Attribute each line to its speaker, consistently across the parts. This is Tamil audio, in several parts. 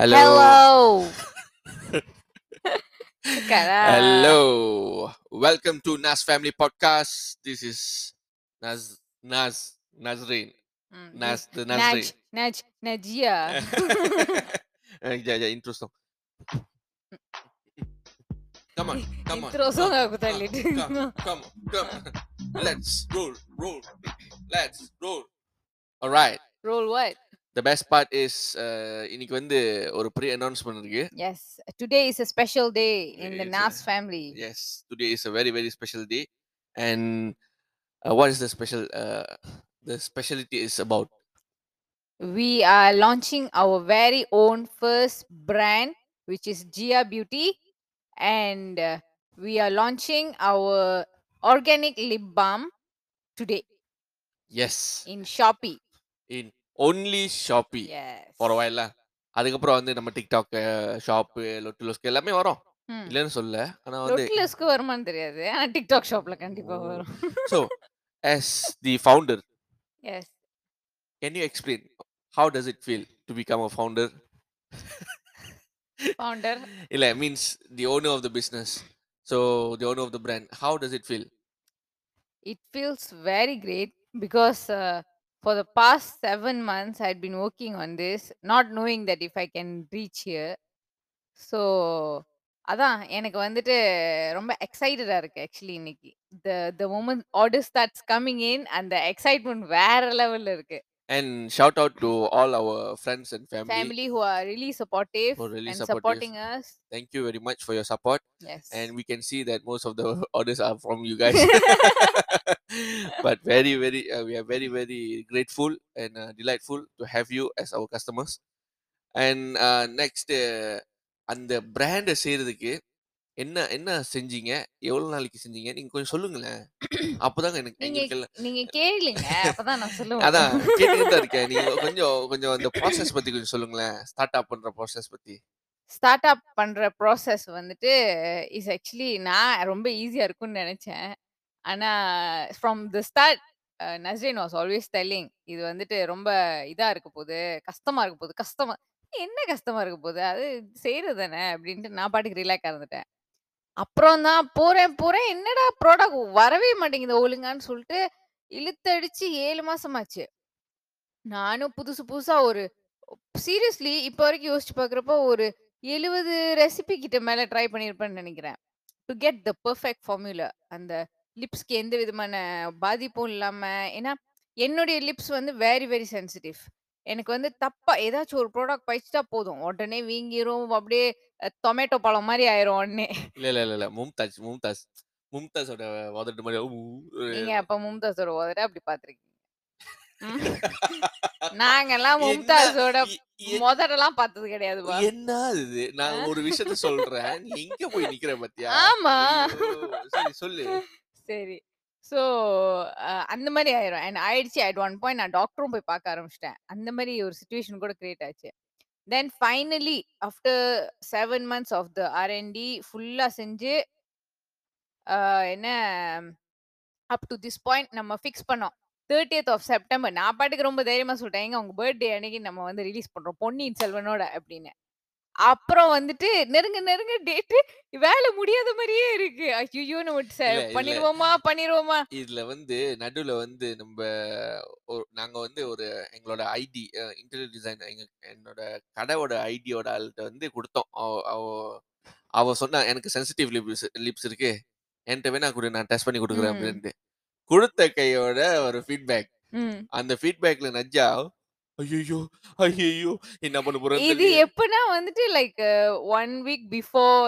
Speaker 1: Hello.
Speaker 2: Hello.
Speaker 1: Hello. Welcome to Nas Family Podcast. This is Naz Naz Nazrin.
Speaker 2: Hmm,
Speaker 1: Nas the
Speaker 2: Naj,
Speaker 1: Nazrin.
Speaker 2: Naj, Najia.
Speaker 1: Yeah, yeah, intro song. Come on, come on.
Speaker 2: Intro song
Speaker 1: come,
Speaker 2: aku tak
Speaker 1: come, come, come. Let's roll, roll. Let's roll. Alright.
Speaker 2: Roll what?
Speaker 1: The best part is uh, இன்னைக்கு வந்து ஒரு பெரிய announcement இருக்கு.
Speaker 2: Yes. Today is a special day in the
Speaker 1: It's a-
Speaker 2: Nas family.
Speaker 1: Yes, today is a very very special day, and uh, what is the special? Uh, the specialty is about.
Speaker 2: We are launching our very own first brand, which is Gia Beauty, and uh, we are launching our organic lip balm today
Speaker 1: Yes,
Speaker 2: in Shopee.
Speaker 1: in only Shopee
Speaker 2: Yes.
Speaker 1: for a while lah. அதுக்கப்புறம் வந்து நம்ம டிக்டாக் ஷாப்பு லொட்டுலோஸ்க்கு எல்லாமே வரும்
Speaker 2: Hmm.
Speaker 1: இல்லைன்னு சொல்ல ஆனா வந்து
Speaker 2: லொட்லஸ்க்கு வருமான்னு தெரியாது ஆனா டிக்டாக் ஷாப்ல கண்டிப்பா
Speaker 1: ஓ.
Speaker 2: வரும்
Speaker 1: so as the founder
Speaker 2: yes
Speaker 1: can you explain how does it feel to become a founder
Speaker 2: founder
Speaker 1: இல்ல means the owner of the business so the owner of the brand how does it feel
Speaker 2: it feels very great because uh, for the past seven months I'd been working on this, not knowing that if I can reach here. So அதான் எனக்கு வந்துட்டு ரொம்ப எக்ஸைட்டடா இருக்கு ஆக்சுவலி இன்னைக்கு the the moment order starts coming in and the excitement வேற லெவல்ல இருக்கு
Speaker 1: and shout out to all our friends and family,
Speaker 2: family who are really supportive
Speaker 1: who are really
Speaker 2: and
Speaker 1: supportive.
Speaker 2: supporting us
Speaker 1: thank you very much for your support
Speaker 2: yes
Speaker 1: and we can see that most of the orders are from you guys but very very uh, we are very very grateful and uh, delightful to have you as our customers. And uh, next uh, அந்த பிராண்டை செய்யறதுக்கு என்ன என்ன செஞ்சீங்க? எவ்வளவு நாளைக்கு செஞ்சீங்க? நீங்க கொஞ்சம் சொல்லுங்களேன். அப்பதாங்க எனக்கு
Speaker 2: நீங்க நீங்க கேளுங்க. அப்பதான் நான் சொல்லுவேன்.
Speaker 1: அதான் கேட்டுக்கிட்டு தான் இருக்கேன். நீங்க கொஞ்சம் கொஞ்சம் அந்த ப்ராசஸ் பத்தி கொஞ்சம் சொல்லுங்களேன். ஸ்டார்ட் அப் பண்ற ப்ராசஸ் பத்தி.
Speaker 2: ஸ்டார்ட் அப் பண்ற ப்ராசஸ் வந்துட்டு இஸ் ஆக்சுவலி நான் ரொம்ப ஈஸியா இருக்கும்னு நினைச்சேன். ஆனா from the start Nasreen was always telling இது வந்துட்டு ரொம்ப இதா இருக்க போகுது கஷ்டமா இருக்க போகுது கஷ்டமா என்ன கஷ்டமா இருக்க போகுது அது செய்யறது தானே அப்படின்ட்டு நான் பாட்டுக்கு ரிலாக்ஸ் இருந்துட்டேன். அப்புறம் தான் போறேன் போறேன் என்னடா ப்ராடக்ட் வரவே மாட்டேங்குது ஒழுங்கான்னு சொல்லிட்டு இழுத்தடிச்சு ஏழு மாசமாச்சு. நானும் புதுசு புதுசா ஒரு சீரியஸ்லி இப்போ வரைக்கும் யோசிச்சு பாக்குறப்போ ஒரு எழுபது ரெசிபி கிட்ட மேல ட்ரை பண்ணியிருப்பேன்னு நினைக்கிறேன். To get the perfect formula அந்த லிப்ஸ்க்கு எந்த விதமான பாதிப்பும் இல்லாம ஏன்னா என்னுடைய லிப்ஸ் வந்து வெரி வெரி சென்சிட்டிவ் எனக்கு வந்து தப்பா ஏதாச்சும் ஒரு ப்ராடக்ட் பயிச்சுட்டா போதும். உடனே வீங்கிரும் அப்படியே டொமேட்டோ பழம் மாதிரி ஆயிரும் உடனே.
Speaker 1: இல்ல இல்ல இல்ல இல்ல. மும்தாஜ் மும்தாஜ் மும்தாஸோட உதட்டு மாதிரி ஊ,
Speaker 2: நீங்க அப்ப மும்தாஸோட உதட அப்படி பாத்திருக்கீங்க நாங்கெல்லாம்
Speaker 1: என்ன
Speaker 2: மும்தாஸோட
Speaker 1: எ-
Speaker 2: முதடெல்லாம் பார்த்தது கிடையாதுப்பா
Speaker 1: என்ன இது நான் ஒரு விஷயத்த சொல்றேன். நீ எங்க போய் நிக்கிற பாத்தியா?
Speaker 2: ஆமா.
Speaker 1: ஐயோ, சரி சொல்லு.
Speaker 2: சரி. ஸோ அந்த மாதிரி ஆயிரும். அண்ட் ஆயிடுச்சு. அட் ஒன் பாயிண்ட் நான் டாக்டரும் போய் பார்க்க ஆரம்பிச்சிட்டேன். அந்த மாதிரி ஒரு சுச்சுவேஷன் கூட கிரியேட் ஆச்சு. Then finally after seven months of the R and D ஃபுல்லாக செஞ்சு ஆஹ், என்ன அப் டு திஸ் பாயிண்ட் நம்ம ஃபிக்ஸ் பண்ணோம். Thirtieth of September. நான் பாட்டுக்கு ரொம்ப தைரியமா சொல்லிட்டேன். எங்க உங்க பர்த்டே அன்னைக்கு நம்ம வந்து ரிலீஸ் பண்றோம் பொன்னியின் செல்வனோட அப்படின்னு. அப்புறம் வந்துட்டு நெருங்க நெருங்க டேட்டு வேலை முடியாத மாதிரியே இருக்கு. ஐயோ நம்ம ச-
Speaker 1: இல்ல, இல்ல.
Speaker 2: பண்ணிடுவோமா பண்ணிடுவோமா
Speaker 1: இதுல வந்து நடுவுல வந்து நம்ம ஒரு நாங்க வந்து ஒரு எங்களோட ஐடி இன்டீரியர் டிசைன் எங்க என்னோட கடையோட ஐடியோட ஆள்கிட்ட வந்து கொடுத்தோம். அவ- அவ அவ சொன்னா எனக்கு சென்சிட்டிவ் லிப்ஸ் லிப்ஸ் இருக்கு. என்கிட்ட வேணா கொடு நான் டெஸ்ட் பண்ணி கொடுக்குறேன்.
Speaker 2: ம்.
Speaker 1: அப்படின்ட்டு. கொடுத்த கையோட ஒரு ஃபீட்பேக்.
Speaker 2: ம்.
Speaker 1: அந்த ஃபீட்பேக்ல நஜ்ஜா ஐயோ ஐயோ என்ன பண்ண போறேன்னு
Speaker 2: இது எப்படின்னா வந்துட்டு like one week before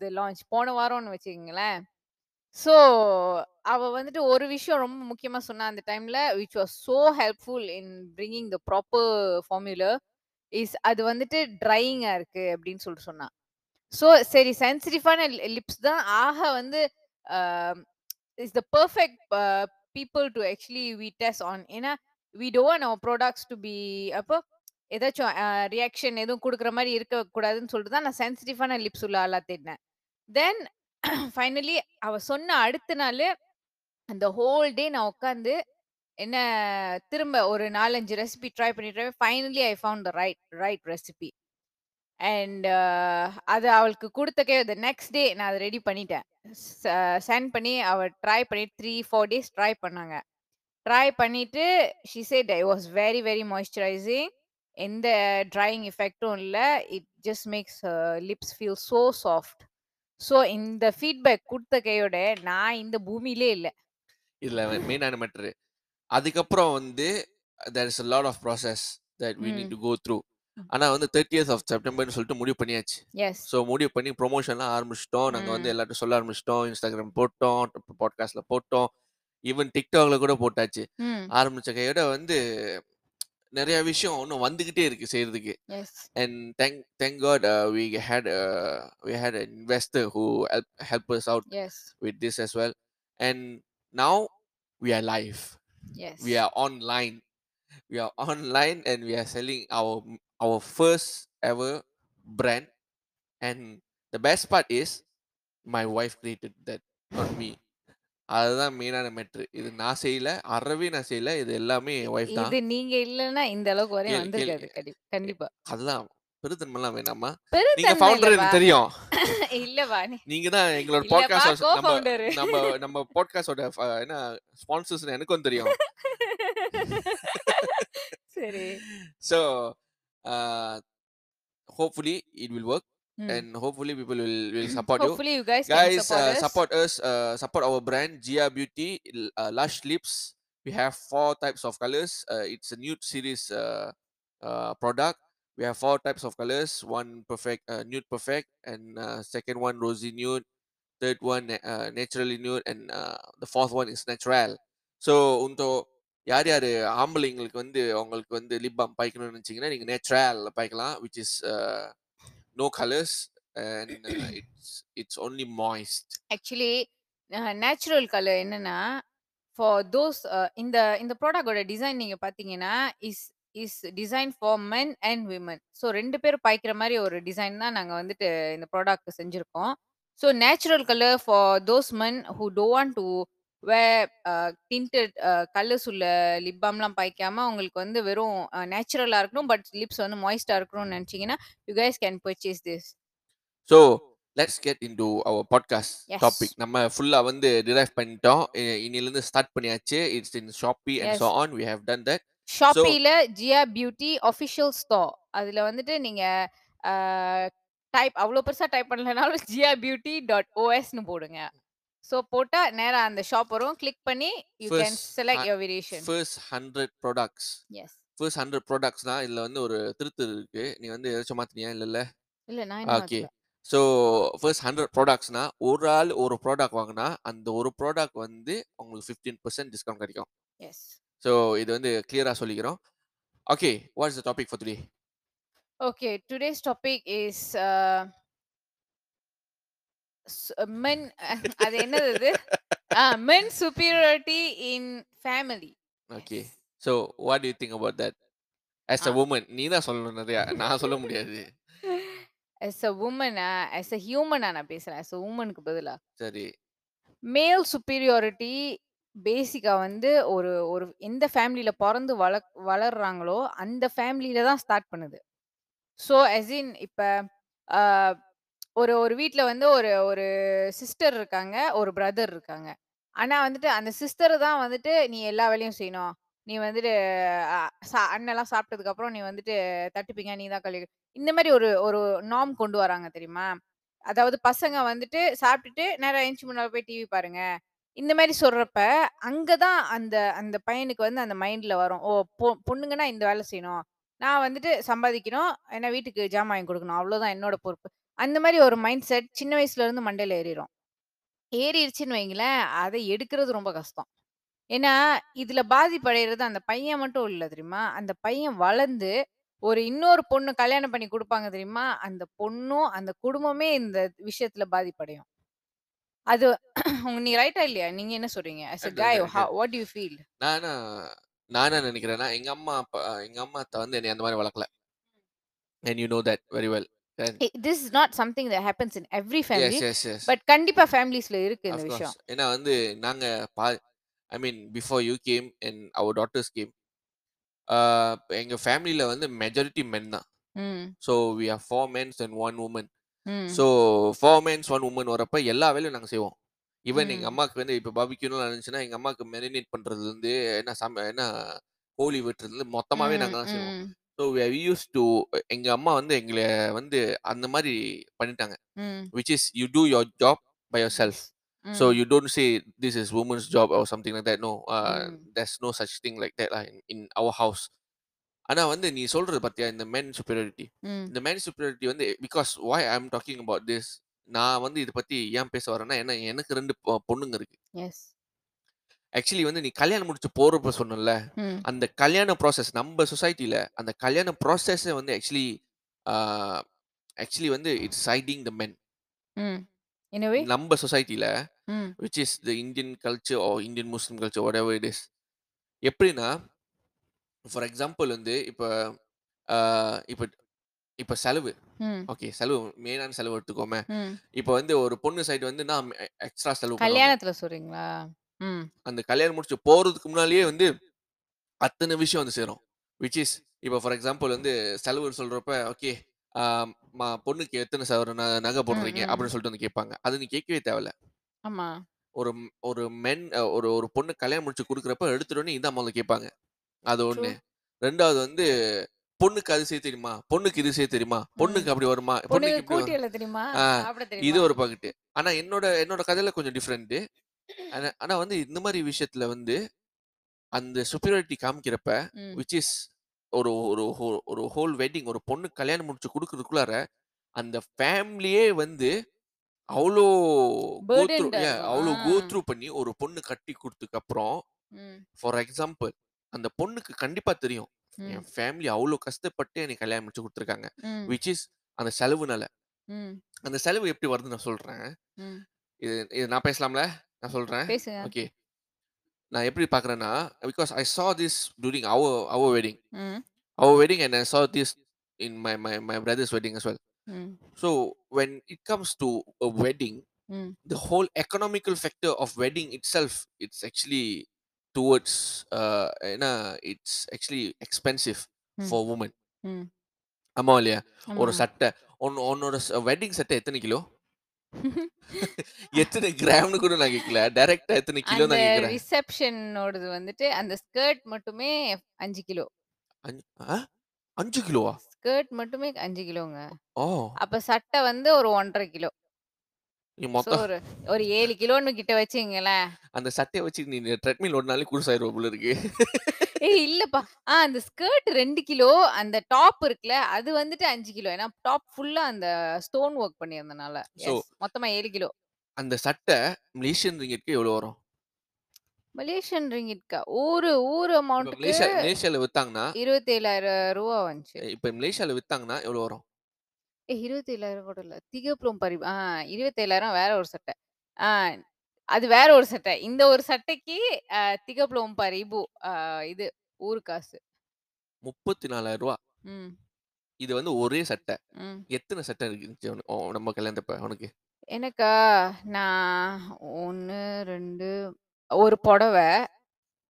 Speaker 2: the launch போன வாரம்னு வச்சுக்கோங்களேன். ஸோ அவ வந்துட்டு ஒரு விஷயம் ரொம்ப முக்கியமா சொன்னா அந்த டைம்ல which was so helpful in bringing the proper formula is அது வந்துட்டு ட்ரையிங்கா இருக்கு அப்படின்னு சொல்லிட்டு சொன்னா. ஸோ சரி சென்சிட்டிவான லிப்ஸ் தான் ஆக வந்து is the perfect people to actually we test on ஏன்னா we don't our products to be அப்போ ஏதாச்சும் ரியாக்ஷன் எதுவும் கொடுக்குற மாதிரி இருக்கக்கூடாதுன்னு சொல்லிட்டு தான் நான் சென்சிட்டிவான லிப்ஸ் உள்ள ஆளாக தேடினேன் தென் ஃபைனலி அவ சொன்ன அடுத்த நாள் அந்த ஹோல் டே நான் உட்காந்து என்ன திரும்ப ஒரு நாலஞ்சு ரெசிபி ட்ரை பண்ணிட்டு finally I found the right right recipe and அது அவளுக்கு கொடுத்தக்கே த நெக்ஸ்ட் டே நான் அதை ரெடி பண்ணிட்டேன். சென்ட் பண்ணி அவள் ட்ரை பண்ணி 3, 4 டேஸ் ட்ரை பண்ணாங்க. ட்ரை பண்ணிட்டு she said I was very, very moisturising. எந்த ட்ரையிங் எஃபெக்ட்டும் இல்ல. It just makes lips feel so soft. So இந்த ஃபீட்பேக் குடுத்த கையோட நான் இந்த பூமியிலே இல்ல.
Speaker 1: இதுல மெயினான மேட்டரு. அதுக்கப்புறம் வந்து there is a lot of process that we need
Speaker 2: hmm.
Speaker 1: to go through.
Speaker 2: ம்.
Speaker 1: ஆனா வந்து 30th ஆஃப் செப்டம்பர்ன்னு சொல்லிட்டு முடிவு பண்ணியாச்சு. ஸோ முடிவு பண்ணி ப்ரொமோஷன்லாம் ஆரம்பிச்சுட்டோம். நாங்க வந்து
Speaker 2: ம்.
Speaker 1: எல்லார்ட்டயும் சொல்ல ஆரம்பிச்சுட்டோம். Instagram போட்டோம், பாட்காஸ்ட்ல போட்டோம். ஈவன் TikTokல கூட போட்டாச்சு.
Speaker 2: ம்.
Speaker 1: ஆரம்பிச்ச கையோட வந்து நெறைய விஷயம் இன்னும் வந்துகிட்டே இருக்கு செய்றதுக்கு.
Speaker 2: Yes.
Speaker 1: And thank thank God uh, we had uh, we had an investor who help help us out
Speaker 2: yes.
Speaker 1: with this as well. And now we are live.
Speaker 2: Yes.
Speaker 1: We are online. We are online and we are selling our our first ever brand. And the best part is my wife created that, not me. அதுதான் மெயினான மேட்ரு. இது நான் செய்யல. அறவே நான் செய்யல. இது எல்லாமே என் ஒய்ஃப் தான்.
Speaker 2: இது நீங்க இல்லன்னா இந்த அளவுக்கு வரையும்
Speaker 1: கேளு கேளு.
Speaker 2: வந்திருக்காது. கண்டி கண்டிப்பா.
Speaker 1: அதெல்லாம் பெருந்தன்மைலாம் வேணாமா? நீங்க ஃபவுண்டர். எனக்கு தெரியும்.
Speaker 2: இல்லவா நீ
Speaker 1: நீங்க தான் எங்களோட
Speaker 2: இல்லப்பா
Speaker 1: பாட்காஸ்ட்
Speaker 2: கோ
Speaker 1: நம்ம
Speaker 2: ஃபவுண்டர்.
Speaker 1: நம்ம நம்ம பாட்காஸ்டோட என்ன ஸ்பான்சர்ஸ்னு எனக்கும் தெரியும்.
Speaker 2: சரி.
Speaker 1: So, uh, hopefully it will work
Speaker 2: ம்.
Speaker 1: and hopefully people will will support you.
Speaker 2: Hopefully you guys can
Speaker 1: Guys,
Speaker 2: support
Speaker 1: uh,
Speaker 2: us.
Speaker 1: support us. Uh, support our brand Gia Beauty l- uh, Lush Lips. We have four types of colors. Uh, it's a nude series uh, uh, product. We have four types of colors. One perfect, uh, nude perfect, and uh, second one rosy nude. Third one na- uh, naturally nude, and uh, the fourth one is natural. So untuk யார் யார் ஆம்பளைங்களுக்கு வந்து அவங்களுக்கு வந்து லிப் பாம் பாய்க்கணும்னு நினச்சிங்கன்னா நீங்கள் நேச்சுரல் பாய்க்கலாம் which is no colours and it's it's only moist
Speaker 2: actually natural colour என்னன்னா ஃபார் தோஸ் இந்த இந்த ப்ராடக்டோட டிசைன் நீங்க பாத்தீங்கன்னா is is design for men and women so ரெண்டு பேரும் பாய்க்கிற மாதிரி ஒரு டிசைன் தான் நாங்கள் வந்துட்டு இந்த ப்ராடக்ட் செஞ்சுருக்கோம். So natural colour for those men who do want to tinted colours உள்ள லிப் பாம்லாம் பாய்க்காம உங்களுக்கு வந்து வெறும் நேச்சுரலாக இருக்கணும் பட் லிப்ஸ் வந்து மாய்ஸ்டாக இருக்கணும்னு நினச்சிங்கன்னா you guys can
Speaker 1: purchase this so let's get into our
Speaker 2: podcast.
Speaker 1: Topic நம்ம ஃபுல்லாக வந்து டிரைவ் பண்ணிட்டோம். இன்னிலிருந்து ஸ்டார்ட் பண்ணியாச்சு. It's in Shopee
Speaker 2: and.
Speaker 1: So on we have done that
Speaker 2: ஷாப்பில Zia beauty official store அதுல வந்துட்டு நீங்க டைப் அவ்வளோ பெருசா டைப் பண்ணலனாலும் ஜியா பியூட்டி டாட் ஓஎஸ்னு போடுங்க. ஸோ போட்டா நேரா அந்த ஷாப் வரும். கிளிக் பண்ணி
Speaker 1: you
Speaker 2: can
Speaker 1: select
Speaker 2: your variation
Speaker 1: first hundred products
Speaker 2: yes
Speaker 1: first hundred ப்ராடக்ட்ஸ்னா இதில் வந்து ஒரு திருத்து இருக்கு. நீ வந்து ஏதாச்சும் மாத்தினியா? இல்லைல்ல
Speaker 2: இல்ல. நான் என்ன
Speaker 1: ஓகே ஸோ ஃபர்ஸ்ட் ஹண்ட்ரட் ப்ராடக்ட்ஸ்னா ஒரு ஆள் ஒரு ப்ராடக்ட் வாங்கினா அந்த ஒரு ப்ராடக்ட் வந்து உங்களுக்கு ஃபிஃப்டீன் பர்சன்ட் டிஸ்கவுண்ட் கிடைக்கும்.
Speaker 2: எஸ்
Speaker 1: ஸோ இது வந்து கிளியராக சொல்லிக்கிறோம். Okay what is the topic for today
Speaker 2: okay today's topic is men அது என்னது இது? Men superiority in
Speaker 1: family okay so what you think about that as
Speaker 2: a.
Speaker 1: Woman நீ தான் சொல்லணும் நிறையா. நான் சொல்ல முடியாது.
Speaker 2: As a woman as a human நான் பேசுறேன். As a womanக்கு பதிலா.
Speaker 1: சரி.
Speaker 2: மேல் சுப்பீரியாரிட்டி பேசிக்கா வந்து ஒரு ஒரு எந்த ஃபேமிலியில பிறந்து வள வளர்றாங்களோ அந்த ஃபேமிலியில தான் ஸ்டார்ட் பண்ணுது. ஸோ as in இப்ப ஒரு ஒரு வீட்ல வந்து ஒரு ஒரு சிஸ்டர் இருக்காங்க ஒரு பிரதர் இருக்காங்க. ஆனா வந்துட்டு அந்த சிஸ்டர் தான் வந்துட்டு நீ எல்லா வேலையும் செய்யணும். நீ வந்துட்டு அஹ், சா- அண்ணெல்லாம் சாப்பிட்டதுக்கு அப்புறம் நீ வந்துட்டு தட்டுப்பீங்க நீ தான் கழுவி இந்த மாதிரி ஒரு ஒரு நார்ம் கொண்டு வராங்க தெரியுமா? அதாவது பசங்க வந்துட்டு சாப்பிட்டுட்டு நேரம் எழுந்து முன்னால போய் டிவி பாருங்க. இந்த மாதிரி சொல்றப்ப அங்கதான் அந்த அந்த பையனுக்கு வந்து அந்த மைண்ட்ல வரும். ஓ பொ- பொண்ணுங்கன்னா இந்த வேலை செய்யணும். நான் வந்துட்டு சம்பாதிக்கணும். ஏன்னா வீட்டுக்கு ஜாமான் வாங்கி கொடுக்கணும். அவ்வளவுதான் என்னோட பொறுப்பு. அந்த மாதிரி ஒரு மைண்ட் செட் சின்ன வயசுல இருந்து மண்டையில ஏறிடும் ஏறிடுச்சுன்னு வைங்களேன் அதை எடுக்கிறது ரொம்ப கஷ்டம். ஏன்னா இதுல பாதிப்படைகிறது அந்த பையன் மட்டும் இல்ல தெரியுமா? அந்த பையன் வளர்ந்து ஒரு இன்னொரு பொண்ணு கல்யாணம் பண்ணி கொடுப்பாங்க தெரியுமா? அந்த பொண்ணும் அந்த குடும்பமே இந்த விஷயத்துல பாதிப்படையும். அது நீங்க ரைட்டா இல்லையா? நீங்க என்ன சொல்றீங்க?
Speaker 1: Correct, correct.
Speaker 2: what do you feel?
Speaker 1: நானா நான் என்ன நினைக்கிறேன்னா எங்க அம்மா அப்பா எங்க அம்மா அத்தை வந்து என்னை அந்த மாதிரி வளர்க்கல. And you know that very
Speaker 2: well This is not something that happens in every family
Speaker 1: yes yes yes
Speaker 2: but கண்டிப்பா ஃபேமிலிஸ்ல இருக்கு இந்த விஷயம்.
Speaker 1: ஏன்னா வந்து நாங்க I mean before you came and our daughters came எங்க ஃபேமிலியில வந்து மெஜாரிட்டி மென் தான். So we are 4 mens and 1 woman.
Speaker 2: Hmm.
Speaker 1: So 4 mens 1 woman வரப்ப எல்லா வேலையும் நாங்க செய்வோம். ஈவன் எங்க
Speaker 2: ம்.
Speaker 1: அம்மாக்கு வந்து இப்ப பார்பிக்யூன்னு இருந்துச்சுன்னா, எங்க அம்மாக்கு மேரினேட் பண்றதுலருந்து என்ன சம என்ன கோழி வெட்டுறதுலருந்து மொத்தமாவே
Speaker 2: ம்.
Speaker 1: நாங்க தான் செய்வோம். So we are used to எங்க அம்மா வந்து எங்கள வந்து அந்த மாரி பண்ணிட்டாங்க. Which is you
Speaker 2: do
Speaker 1: your
Speaker 2: job
Speaker 1: by don't say this is woman's job or something like that. No, uh,
Speaker 2: ம்.
Speaker 1: there's no such thing like that lah in, in our house. ஆனா வந்து நீ சொல்றது பாத்தியா இந்த men superiority.
Speaker 2: ம்.
Speaker 1: இந்த men superiority வந்து because why I'm talking about this நான் வந்து இத பத்தி ஏன் பேச வரேன்னா ஏன்னா எனக்கு 2 பொ பொண்ணுங்க இருக்கு. ஆக்சுவலி வந்து நீ கல்யாணம் முடிச்சு போறப்ப சொன்னல்ல,
Speaker 2: ம்.
Speaker 1: அந்த கல்யாண ப்ராசஸ் நம்ம சொசைட்டில அந்த கல்யாண ப்ராசஸே வந்து ஆக்சுவலி ஆக்சுவலி வந்து it's siding the men.
Speaker 2: Hmm. In எ வே?
Speaker 1: நம்ம சொசைட்டில
Speaker 2: ம்.
Speaker 1: which is the Indian culture or Indian Muslim culture whatever it is. எப்படின்னா ஃபார் எக்ஸாம்பிள் வந்து இப்ப இப்ப இப்ப செலவு. ஓகே செலவு மெயினான செலவு எடுத்துக்கோமே. இப்ப வந்து ஒரு பொண்ணு சைடு வந்து நான் எக்ஸ்ட்ரா செலவு.
Speaker 2: கல்யாணத்துல சொல்றீங்களா? ம்.
Speaker 1: அந்த கல்யாணம் முடிச்சு போறதுக்கு முன்னாலேயே வந்து அத்தன விஷயம் வந்து சேரும். which is இப்ப ஃபார் எக்ஸாம்பிள் வந்து செலவுன்னு சொல்றப்ப ஓகே ஆ மா பொண்ணுக்கு எத்தன சவரன் ந நகை
Speaker 2: ம்.
Speaker 1: போடுறீங்க?
Speaker 2: ம்.
Speaker 1: அப்படின்னு சொல்லிட்டு வந்து கேட்பாங்க. அது நீ கேட்கவே தேவையில்ல.
Speaker 2: ஆமா.
Speaker 1: ஒரு ஒரு மென் ஒரு ஒரு பொண்ணு கல்யாணம் முடிச்சு குடுக்குறப்ப எடுத்துட்ட உடனே இதான் முதல்ல கேட்பாங்க. அது
Speaker 2: ட்ரூ.
Speaker 1: 1. 2வது வந்து பொண்ணுக்கு அது செய்ய தெரியுமா? பொண்ணுக்கு இது செய்ய தெரியுமா?
Speaker 2: ம்.
Speaker 1: பொண்ணுக்கு அப்படி வருமா?
Speaker 2: பொண்ணுக்கு
Speaker 1: பொண்ணுக்கு இப்படி
Speaker 2: கூட்டி
Speaker 1: வரும்.
Speaker 2: எழுத தெரியுமா?
Speaker 1: ஆ
Speaker 2: சாப்பிட
Speaker 1: இது
Speaker 2: தெரியுமா?
Speaker 1: ஒரு பக்கெட்டு. ஆனா என்னோட என்னோட கதையில கொஞ்சம் டிஃபரெண்ட். ஆனா ஆனா வந்து இந்த மாரி விஷயத்துல வந்து அந்த சுப்பீரியாரிட்டி காமிக்கிறப்ப
Speaker 2: ம்.
Speaker 1: which is ஒரு ஒரு ஹோ ஒரு ஹோல் வெட்டிங் ஒரு பொண்ணுக்கு கல்யாணம் முடிச்சு குடுக்குறதுக்குள்ளார அந்த ஃபேமிலியே வந்து அவ்ளோ கோ த்ரூ
Speaker 2: பர்டன்டா
Speaker 1: யா
Speaker 2: இருக்கும்.
Speaker 1: அவ்ளோ கோ
Speaker 2: ஆ.
Speaker 1: த்ரூ பண்ணி ஒரு பொண்ணு கட்டி குடுத்ததுக்கு அப்புறம்
Speaker 2: ம்.
Speaker 1: ஃபார் எக்ஸாம்பிள் அந்த பொண்ணுக்கு கண்டிப்பா தெரியும்.
Speaker 2: ம்.
Speaker 1: என் ஃபேமிலி அவ்ளோ கஷ்டப்பட்டு எனக்கு கல்யாணம் முடிச்சு குடுத்துருக்காங்க.
Speaker 2: ம்.
Speaker 1: which is அந்த செலவுனால.
Speaker 2: ம்.
Speaker 1: அந்த செலவு எப்படி வருதுன்னு நான் சொல்றேன்.
Speaker 2: ம்.
Speaker 1: இது இது நான் பேசலாம்ல? நான் சொல்றேன்.
Speaker 2: பேசுங்க.
Speaker 1: ஓகே. நான் எப்படி பார்க்குறேன்னா, because I saw this during our our wedding.
Speaker 2: ம்.
Speaker 1: Our wedding and I saw this in my my my brother's wedding as well.
Speaker 2: ம்.
Speaker 1: So when it comes to a wedding,
Speaker 2: ம்.
Speaker 1: the whole economical factor of wedding itself, it's actually towards uh ஏன்னா it's actually expensive
Speaker 2: ம்.
Speaker 1: for women.
Speaker 2: ம்.
Speaker 1: ஆமா இல்லையா? ஒரு
Speaker 2: ஆமா.
Speaker 1: சட்டை உன் உன்னோட ஸ் வெட்டிங் சட்டை எத்தன கிலோ? எத்தன கிராம்னு கூட நான் கேட்கல. டைரக்ட்டா எத்தன கிலோ
Speaker 2: அந்த
Speaker 1: தான் கேட்கிறேன்.
Speaker 2: ரிசப்ஷனோடது வந்துட்டு அந்த ஸ்கர்ட் மட்டுமே 5 கிலோ.
Speaker 1: அஞ் ஆ? 5 கிலோவா?
Speaker 2: ஸ்கர்ட் மட்டுமே 5 கிலோங்க.
Speaker 1: ஓ!
Speaker 2: அப்ப சட்டை வந்து ஒரு 1 1/2 கிலோ.
Speaker 1: நீ
Speaker 2: ஸோ
Speaker 1: மொத்தம்
Speaker 2: ஒரு ஒரு 7 கிலோன்னு கிட்ட வச்சுக்கங்களேன்.
Speaker 1: அந்த சட்டைய வச்சு நீ ட்ரெட்மில் ஓடுனாலே குருசாயிருவ போல இருக்கு.
Speaker 2: ஏய் இல்லப்பா. ஆ அந்த ஸ்கர்ட் 2 கிலோ, அந்த டாப் இருக்குல்ல, அது வந்துட்டு 5 கிலோ. ஏன்னா டாப் ஃபுல்லா அந்த ஸ்டோன் ஒர்க் பண்ணியிருந்தனால. எஸ். மொத்தமா 7 கிலோ.
Speaker 1: அந்த சட்டை மலேசியன் ரிங்கிட்க்கு எவ்வளோ வரும்?
Speaker 2: மலேசியன் ரிங்கிட்கா? ஊரு ஊரு
Speaker 1: இப்ப
Speaker 2: அமௌண்ட்டுக்கு
Speaker 1: மலேசியா மலேசியால வித்தாங்கன்னா
Speaker 2: 27,000 வந்துச்சு.
Speaker 1: இப்ப மலேசியால வித்தாங்கன்னா எவ்வளோ வரும்?
Speaker 2: ஏய் 27,000 கூட இல்ல. திகப்புறம் பரி ஆ 27,000 வேற ஒரு சட்டை. ஆ அது வேற ஒரு சட்டை. இந்த ஒரு சட்டைக்கு அ அ இது ஊரு காசு.
Speaker 1: ரூ. 34,000
Speaker 2: ம்.
Speaker 1: இது வந்து ஒரே சட்டை.
Speaker 2: ம்.
Speaker 1: எத்தன சட்டை இருந்துச்சு உன ஓ நம்ம கல்யாணத்தப்ப உனக்கு?
Speaker 2: எனக்கா? நான் 1, 2 ஒரு புடவ.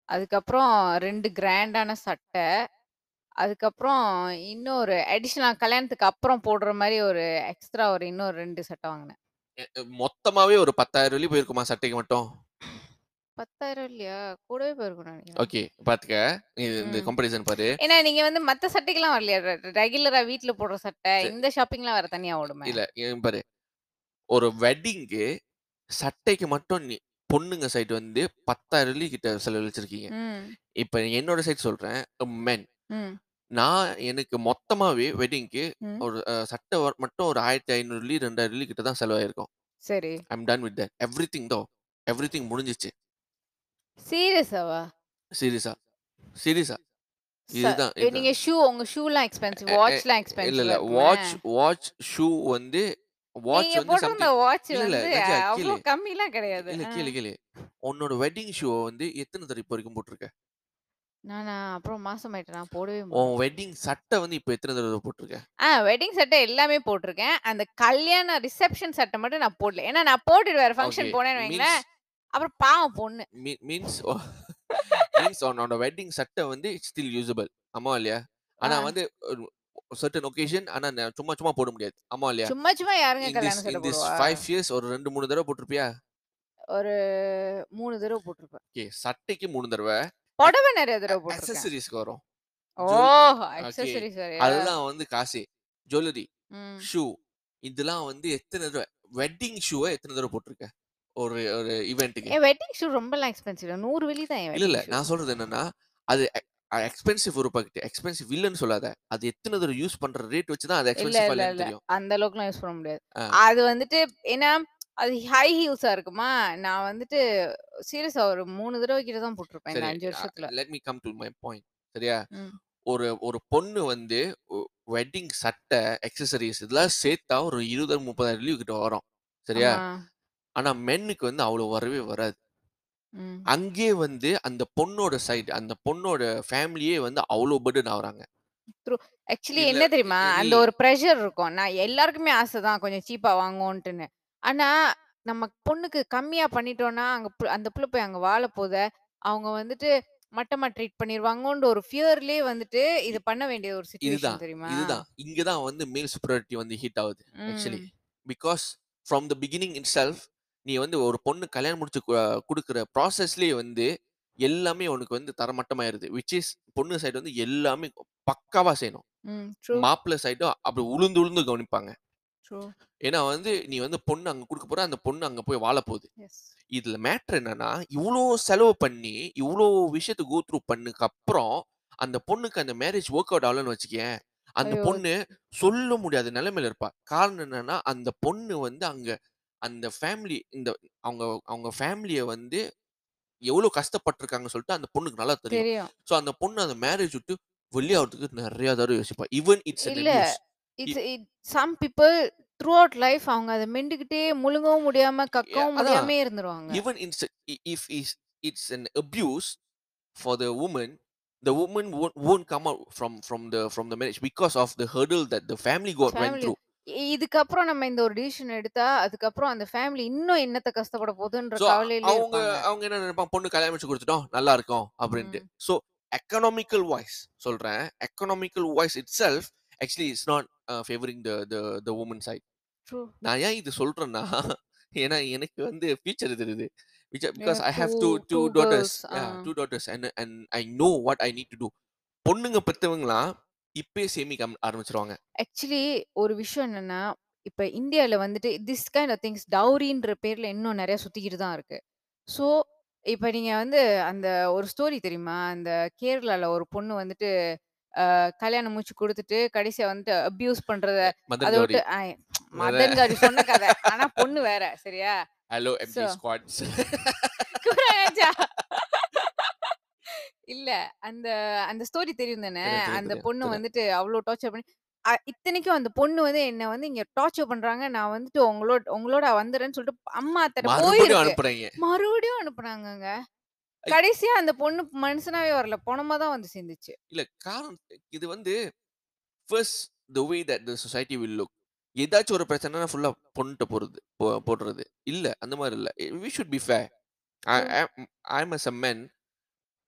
Speaker 2: அதுக்கப்புறம் 2 கிராண்டான சட்டை. அதுக்கப்புறம் இன்னொரு அடிஷனலா கல்யாணத்துக்கு அப்புறம் போடுற மாரி ஒரு எக்ஸ்ட்ரா ஒரு இன்னொரு 2 சட்டை வாங்குனேன்.
Speaker 1: மொத்தமாவே ஒரு 10,000 வெள்ளி போயிருக்குமா சட்டைக்கு மட்டும்?
Speaker 2: 10,000 இல்லையா? கூடவே போயிருக்கும்னு நெனைக்கிறேன்.
Speaker 1: ஓகே. பாத்துக்க. இந்த. கம்பேரிசன் பாரு.
Speaker 2: ஏன்னா நீங்க வந்து மத்த சட்டைக்கெல்லாம் வரலையா? ரெகுலரா வீட்ல போடுற சட்டை. இந்த ஷாப்பிங்லாம் வேற தனியா ஓடுமே.
Speaker 1: இல்ல பாரு. ஒரு வெட்டிங்க்கு சட்டைக்கு மட்டும் நீ பொண்ணுங்க சைடு வந்து 10,000 வெள்ளி கிட்ட செலவழிச்சிருக்கீங்க. இப்ப என்னோட சைடு சொல்றேன். மென். நான் எனக்கு மொத்தமாவே வெட்டிங்க்கு
Speaker 2: ம்.
Speaker 1: ஒரு அ சட்டை வ மட்டும் ஒரு 1,500 வெள்ளி, 2,000 வெள்ளி கிட்ட தான் செலவாயிருக்கும்.
Speaker 2: சரி.
Speaker 1: I am done with that. Everything though everything முடிஞ்சிருச்சு.
Speaker 2: சீரியஸாவா?
Speaker 1: சீரியஸா. சீரியஸா.
Speaker 2: ச
Speaker 1: இதுதான் இதுதான்.
Speaker 2: நீங்க ஷூ உங்க ஷூலாம் எக்ஸ்பென்சிவ்.
Speaker 1: எ
Speaker 2: வாட்ச்லாம்
Speaker 1: இல்ல இல்ல. வாட்ச் வாட்ச், ஷூ வந்து வாட்ச்
Speaker 2: நீங்க
Speaker 1: வந்து
Speaker 2: போட்டிருந்த
Speaker 1: சம்திங்
Speaker 2: வாட்ச்
Speaker 1: இல்ல இல்ல
Speaker 2: வந்து அவ்ளோ
Speaker 1: கேளு.
Speaker 2: கம்மிலாம் கிடையாது.
Speaker 1: இல்ல
Speaker 2: ஆ.
Speaker 1: கேளு கேளு. உன்னோட வெட்டிங் ஷூவ வந்து எத்தன தடவ இப்போ வரைக்கும் போட்டுருக்க?
Speaker 2: நானா? அப்புறம் மாசமாயிட்டேன். நான் போடவே
Speaker 1: உன். வெட்டிங் சட்டை வந்து இப்ப எத்தன தடவ போட்டுருக்க?
Speaker 2: ஆ வெட்டிங் சட்டை எல்லாமே போட்டுருக்கேன். அந்த கல்யாண ரிசப்ஷன் சட்டை மட்டும் நான் போடல. ஏன்னா நான் போட்டுட்டு வேற
Speaker 1: ஓகே.
Speaker 2: ஃபங்ஷன் போனேன்னு வைங்களேன்,
Speaker 1: மீன்ஸ்
Speaker 2: அப்புறம் பாவம் பொண்ணு.
Speaker 1: மீ மீன்ஸ் மீன்ஸ் உன்னோட வெட்டிங் சட்டை வந்து இட்ஸ் ஸ்டில் யூசபிள். ஆமா இல்லையா?
Speaker 2: ஆ.
Speaker 1: ஆனா வந்து ஒரு certain occasion ஆனா நான் சும்மா சும்மா போட முடியாது ஆமா இல்லையா
Speaker 2: சும்மா சும்மா யாருங்க
Speaker 1: in this
Speaker 2: கல்யாண சட்டை
Speaker 1: this
Speaker 2: போடுவா?
Speaker 1: five years ஒரு ரெண்டு மூணு தடவை போட்டிருப்பியா
Speaker 2: ஒரு 3 தடவ போட்டுருப்பேன்.
Speaker 1: ஓகே சட்டைக்கு மூணு தடவை
Speaker 2: புடவை நெறைய தடவ போட்டுருக்கேன்.
Speaker 1: வரும்.
Speaker 2: ஓ! அக்சஸரீஸ்?
Speaker 1: அதெல்லாம் வந்து காசு. ஜுவல்லரி. ஷூ இதெல்லாம் வந்து எத்தனை தடவை? வெட்டிங் ஷூவை எத்தனை தடவை போட்டிருக்க ஒரு ஒரு ஈவெண்ட்டுக்கு
Speaker 2: வெட்டிங் ஷூ ரொம்பலாம் எக்ஸ்பென்சிவ் 100 வெள்ளி தான்
Speaker 1: இல்ல இல்ல. நான் சொல்றது என்னன்னா அது எக்ஸ்பென்சிவ் ஒரு பாக்கெட் எக்ஸ்பென்சிவ் இல்லைன்னு சொல்லாத. அது எத்தனை தடவை யூஸ் பண்ற ரேட் வச்சு தான் அது எக்ஸ்பென்சிவ்
Speaker 2: இல்ல அந்த அளவுக்குலாம் யூஸ் பண்ண முடியாது. அது வந்துட்டு ஏன்னா அது ஹை ஹீல்ஸா இருக்குமா, நான் வந்துட்டு சீரியஸா ஒரு 3 தடவ கிட்ட தான் போட்டுருப்பேன் இந்த
Speaker 1: சரி
Speaker 2: 5 வருஷத்துல.
Speaker 1: Let me come to my point சரியா
Speaker 2: ம்.
Speaker 1: ஒரு ஒரு பொண்ணு வந்து வெட்டிங் சட்டை எக்ஸசரிஸ் இதெல்லாம் சேர்த்தா ஒரு இருபதாயிரம் முப்பதாயிரம் லீவ் கிட்ட வரும் சரியா
Speaker 2: ஆமா.
Speaker 1: ஆனா மென்னுக்கு வந்து அவ்வளவு வரவே வராது
Speaker 2: ம்.
Speaker 1: அங்கே வந்து அந்த பொண்ணோட சைடு அந்த பொண்ணோட ஃபேமிலியே வந்து அவ்வளோ பர்டன் ஆகுறாங்க
Speaker 2: ட்ரூ. ஆக்சுவலி என்ன தெரியுமா? அந்த ஒரு பிரஷர் இருக்கும். நான் எல்லாருக்குமே ஆசை தான் கொஞ்சம் சீப்பா வாங்குவோன்ட்டுன்னு. ஆனா, நம்ம பொண்ணுக்கு கம்மியா பண்ணிட்டோம்னா, அங்க பு அந்த புள்ள போய் அங்க வாழ போதே, அவங்க வந்துட்டு மட்டமா ட்ரீட் பண்ணிருவாங்கன்ற ஒரு ஃபியர்லயே வந்துட்டு இது பண்ண வேண்டிய ஒரு
Speaker 1: இதுதான்
Speaker 2: சிச்சுவேஷன் தெரியுமா?
Speaker 1: இதுதான் இங்க தான் வந்து மேல் சுப்பரிட்டி வந்து ஹிட் ஆகுது actually
Speaker 2: hmm.
Speaker 1: Because from the beginning in self நீ வந்து ஒரு பொண்ணு கல்யாணம் முடிச்சு கு- கொடுக்குற ப்ராசஸ்லயே வந்து எல்லாமே உனக்கு வந்து தரமட்டமாயிருது விச் இஸ் பொண்ணு சைடு வந்து எல்லாமே பக்காவா செய்யணும்
Speaker 2: ம். ட்ரூ.
Speaker 1: மாப்பிள்ளை சைடும் அப்படி உளுந்து உளுந்து கவனிப்பாங்க. ஏன்னா வந்து நீ வந்து பொண்ணு அங்க கொடுக்க போற அந்த பொண்ணு அங்க போய் வாழ போகுது. இதுல மேட்ரு என்னன்னா இவ்வளோ செலவு பண்ணி இவ்வளோ விஷயத்தை கோ த்ரூ பண்ணுக்கு அப்புறம் அந்த பொண்ணுக்கு அந்த மேரேஜ் ஒர்க் அவுட் ஆகலன்னு வச்சுக்கேன் அந்த! பொண்ணு சொல்ல முடியாத நிலைமையில இருப்பா காரணம் என்னன்னா அந்த பொண்ணு வந்து அங்க அந்த ஃபேமிலி இந்த அவங்க அவங்க ஃபேமிலியை வந்து எவ்வளவு கஷ்டப்பட்டிருக்காங்கன்னு சொல்லிட்டு அந்த பொண்ணுக்கு நல்லா தெரியும். ஸோ அந்த பொண்ணு அந்த மேரேஜ் விட்டு வெளியாகிறதுக்கு நிறைய தடவை யோசிப்பா even
Speaker 2: it's it's it some people throughout life அவங்க அத மெண்டுக்கிட்டே முழுங்கவும் முடியாம, கக்கவும்
Speaker 1: அதான்.
Speaker 2: முடியாமயே இருந்துருவாங்க.
Speaker 1: even it's if is it's an abuse for the woman the woman won't, won't come out from from the from the marriage because of the hurdle that the family got went through.
Speaker 2: இ இதுக்கப்புறம் நம்ம இந்த ஒரு டிசிஷன் எடுத்தா, அதுக்கப்புறம் அந்த ஃபேமிலி இன்னும் என்னத்த கஷ்டப்பட போகுதுன்ற கவலையிலே
Speaker 1: அவங்க. அவங்க என்ன நினைப்பாங்க? பொண்ணு கல்யாணம் வச்சு கொடுத்துட்டோம் நல்லா இருக்கும் அப்படின்ட்டு. so economical wise சொல்றேன். Economical wise itself actually it's not uh, favoring the the the woman side
Speaker 2: true.
Speaker 1: நான் ஏன் இது சொல்றேன்னா ஏன்னா எனக்கு வந்து ஃபியூச்சர் தெரியுது because
Speaker 2: Yeah,
Speaker 1: I have
Speaker 2: 2
Speaker 1: two two
Speaker 2: 2
Speaker 1: daughters
Speaker 2: girls. Ah.
Speaker 1: Two daughters and and I know what I need to do பொண்ணுங்க பெத்தவங்களாம் இப்பயே சேமிக்க ஆரம்- ஆரம்பிச்சிருவாங்க
Speaker 2: ஆக்சுவலி ஒரு விஷயம் என்னன்னா, இப்ப இந்தியால வந்துட்டு திஸ் கைண்ட் ஆஃப் திங்ஸ் டவுரின்ற பேர்ல இன்னும் நெறைய சுத்திக்கிட்டு தான் இருக்கு. ஸோ, இப்ப நீங்க வந்து அந்த ஒரு ஸ்டோரி தெரியுமா? அந்த கேரளால ஒரு பொண்ணு வந்துட்டு கல்யாணம் முடிச்சு குடுத்துட்டு, கடைசியா வந்துட்டு அப்யூஸ் பண்றத அத விட்டு மதன் காரி சொன்ன கதை. ஆனா பொண்ணு வேற. சரியா?
Speaker 1: ஹலோ எம்டி ஸ்குவாட்ஸ்.
Speaker 2: இல்ல. அந்த அந்த ஸ்டோரி தெரியும் தானே? அந்த பொண்ணு வந்துட்டு அவ்ளோ டார்ச்சர் பண்ணி இத்தனைக்கும் அந்த பொண்ணு வந்து என்ன வந்து இங்க டார்ச்சர் பண்றாங்க. நான் வந்துட்டு உங்களோட உங்களோட வந்துர்றேன்னு சொல்லிட்டு அம்மா
Speaker 1: மறுபடியும்
Speaker 2: போயிருக்கு.
Speaker 1: அனுப்புறீங்க
Speaker 2: மறுபடியும் அனுப்புனாங்கங்க.
Speaker 1: ஐ-
Speaker 2: கடைசியா அந்த பொண்ணு மனுஷனாவே வரல. பொணமா தான் வந்து சேர்ந்துச்சு.
Speaker 1: இல்ல காரணம் இது வந்து first the way that the society will look. ஏதாச்சும் ஒரு பிரச்சனைனா ஃபுல்லா பொண்ணுட்ட போறது போடுறது. இல்ல அந்த மாதிரி இல்ல. We should be
Speaker 2: fair.
Speaker 1: I am as a men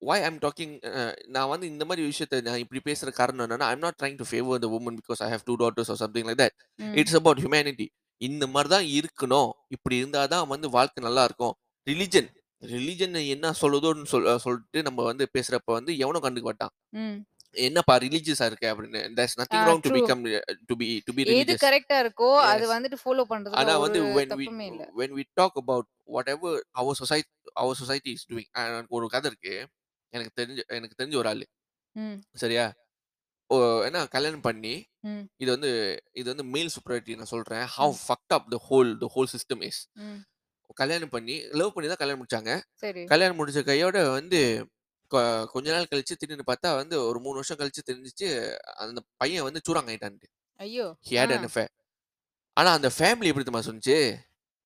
Speaker 1: why I'm talking uh, நான் வந்து இந்த மாதிரி விஷயத்தை நான் இப்படி பேசுற காரணம் என்னன்னா I'm not trying to favor the woman because I have two daughters or something like that.
Speaker 2: ம்.
Speaker 1: it's about humanity. இந்த மாதிரி தான் இருக்கணும். இப்படி இருந்தாதான் வந்து வாழ்க்கை நல்லா இருக்கும். ரிலிஜன் ரிலிஜன் என்ன சொல்லுதோன்னு சொல் சொல்லிட்டு நம்ம வந்து பேசுறப்ப வந்து எவனும் கண்டுக்க மாட்டான். என்னப்பா ரிலீஜியஸா இருக்க அப்படின்னு there's
Speaker 2: ah
Speaker 1: nothing wrong to
Speaker 2: true.
Speaker 1: become uh, to be to be
Speaker 2: எது
Speaker 1: religious
Speaker 2: கரெக்ட்டா இருக்கோ அது வந்துட்டு ஃபாலோ பண்றதுல
Speaker 1: ஆனா
Speaker 2: ஒரு
Speaker 1: வந்து when we when we talk about whatever our society our society is doing ஒரு கதை இருக்கு எனக்கு தெரிஞ்ச எனக்கு தெரிஞ்ச ஒரு ஆளு. சரியா ஓ என்ன கல்யாணம் பண்ணி. இது வந்து இது வந்து மேல் சுப்பரிட்டி நான் சொல்றேன் how. Fucked up the whole the whole system
Speaker 2: is.
Speaker 1: கல்யாணம் பண்ணி லவ் பண்ணி தான் கல்யாணம் முடிச்சாங்க
Speaker 2: சரி.
Speaker 1: கல்யாணம் முடிச்ச கையோட வந்து கொ- கொஞ்ச நாள் கழிச்சு திடீர்னு பார்த்தா வந்து ஒரு மூணு வருஷம் கழிச்சு தெரிஞ்சிச்சு அந்த பையன் வந்து சூறாங்க ஆயிட்டான்ட்டு
Speaker 2: ஐயோ!
Speaker 1: He
Speaker 2: ah.
Speaker 1: Had an affair ஆனா அந்த ஃபேமிலி எப்படி தெரியுமா சொன்னுச்சு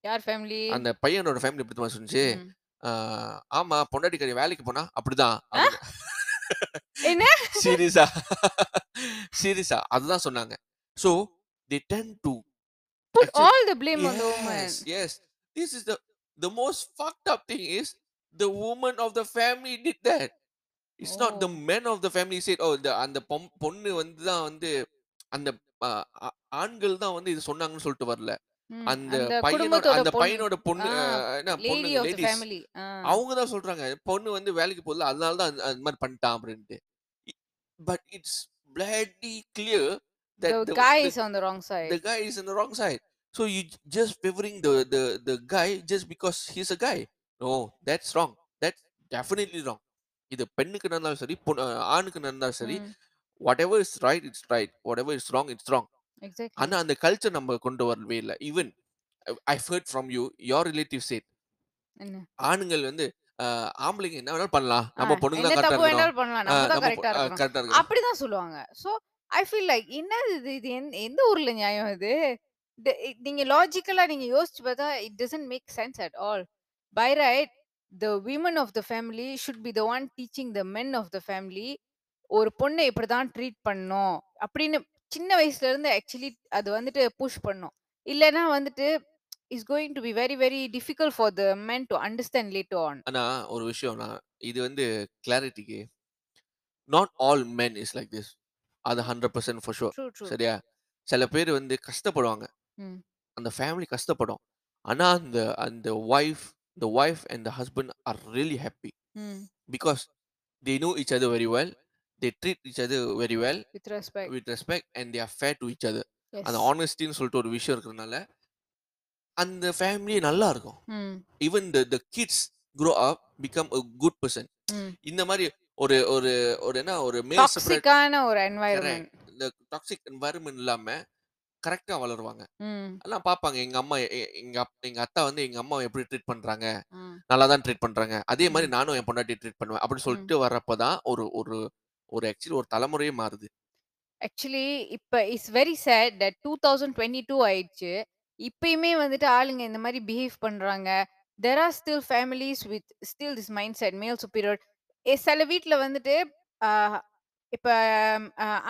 Speaker 2: யார் ஃபேமிலி?
Speaker 1: அந்த பையனோட ஃபேமிலி எப்படி தெரியுமா சொன்னுச்சு. ஆஹ், ஆமா பொண்டாட்டி கறி வேலைக்கு போனா அப்படிதான்? அப்படின்னு
Speaker 2: என்ன?
Speaker 1: சீரியஸா சீரியஸா அதுதான் சொன்னாங்க so they tend to
Speaker 2: Put
Speaker 1: actually
Speaker 2: all the blame on the woman.
Speaker 1: yes yes this is the the most fucked up thing is the woman of the family did that it's not the
Speaker 2: oh!
Speaker 1: men of the family said oh the அந்த பொண்ணு வந்து தான் வந்து அந்த ஆண்கள் தான் வந்து இது சொன்னாங்கன்னு சொல்லிட்டு வரல. அந்த பையனோட அந்த பையனோட பொண்ணு என்ன
Speaker 2: த
Speaker 1: லேடீஸ். அவங்க தான் சொல்றாங்க. பொண்ணு வந்து வேலைக்கு போகுதுல்ல, அதனால தான் அந்த மாரி பண்ணிட்டான் அப்படின்ட்டு. But it's bloody clear
Speaker 2: The
Speaker 1: that the
Speaker 2: guy
Speaker 1: the
Speaker 2: is on the wrong side.
Speaker 1: the guy is in the wrong side. So you just favoring the the the guy just because he's a guy. No, that's wrong. That's definitely wrong. இது பெண்ணுக்கு நடந்தாலும் சரி, பொ அ ஆணுக்கு நடந்தாலும் சரி,
Speaker 2: ம்.
Speaker 1: whatever is right, it's right. Whatever is wrong, it's wrong.
Speaker 2: Exactly.
Speaker 1: ஆனா அந்த கல்ச்சர் நம்ம கொண்டு வரவே இல்ல. Even heard from you, your relatives said,
Speaker 2: என்ன?
Speaker 1: ஆணுங்கள் வந்து ஆம்பளைங்க என்ன வேணாலும் பண்ணலாம். நம்ம பொண்ணுங்க
Speaker 2: என்ன
Speaker 1: தான் கரெக்ட்டா
Speaker 2: தப்பு
Speaker 1: இருக்கணும்.
Speaker 2: கரெக்ட்டா இருக்கணும். அப்படிதான் சொல்லுவாங்க. ஸோ ஐ ஃபீல் லைக் என்னது இது? இது எந் எந்த ஊர்ல நியாயம் இது? நீங்க லாஜிக்கலா நீங்க யோசிச்சு பார்த்தா it doesn't make sense at all. By right the women of the family should be the one teaching the men of the family. ஒரு பொண்ண இப்படிதான் ட்ரீட் பண்ணணும். அப்படின்னு சின்ன வயசுல இருந்து ஆக்சுவலி அது வந்துட்டு புஷ் பண்ணும். இல்லன்னா வந்துட்டு it's going to be very very difficult for the men to understand later on.
Speaker 1: ஆனா ஒரு விஷயம் நான் இது வந்து கிளாரிட்டிக்கு not all men is like this. அது 100% ஃபார் ஷூர். சரியா? சில பேர் வந்து கஷ்டப்படுவாங்க.
Speaker 2: ம்.
Speaker 1: அந்த ஃபேமிலி கஷ்டப்படும். ஆனா அந்த அந்த wife the wife and the husband are really happy
Speaker 2: ம்.
Speaker 1: because they know each other very well. They treat each other very well
Speaker 2: with respect.
Speaker 1: with respect and they are fair to each other. அந்த
Speaker 2: எஸ்.
Speaker 1: ஆனஸ்டின்னு சொல்லிட்டு ஒரு விஷயம் இருக்கிறதுனால அந்த ஃபேமிலி நல்லா இருக்கும்.
Speaker 2: ம்.
Speaker 1: Even the the kids grow up become a good person.
Speaker 2: ம்.
Speaker 1: இந்த மாதிரி ஒரு ஒரு ஒரு என்ன ஒரு மேல் செப்பரேட்
Speaker 2: டாக்ஸிக்கான ஒரு
Speaker 1: கரெக்ட்
Speaker 2: என்வாயர்மென்ட்.
Speaker 1: இந்த டாக்ஸிக் என்வாயர்மெண்ட் இல்லாம கரெக்டா வளருவாங்க. எல்லாம் பார்ப்பாங்க எங்க அம்மா எங்க எங்க அத்தா வந்து எங்க அம்மாவை எப்படி ட்ரீட் பண்றாங்க. நல்லா தான் ட்ரீட் பண்றாங்க அதே மாதிரி. நானும் என் பொண்டாட்டி ட்ரீட் பண்ணுவேன் அப்படி
Speaker 2: ம்.
Speaker 1: சொல்லிட்டு வர்றப்பதான் ஒரு ஒரு ஒரு ஆக்சுவலி ஒரு தலைமுறையே மாறுது
Speaker 2: ஆக்சுவலி இப்ப இட்ஸ் வெரி சேட் தட் 2022 ஆயிடுச்சு. இப்பயுமே வந்துட்டு ஆளுங்க இந்த மாதிரி பிஹேவ் பண்றாங்க. There are still families with still this mindset male superior. சில வீட்ல வந்துட்டு இப்ப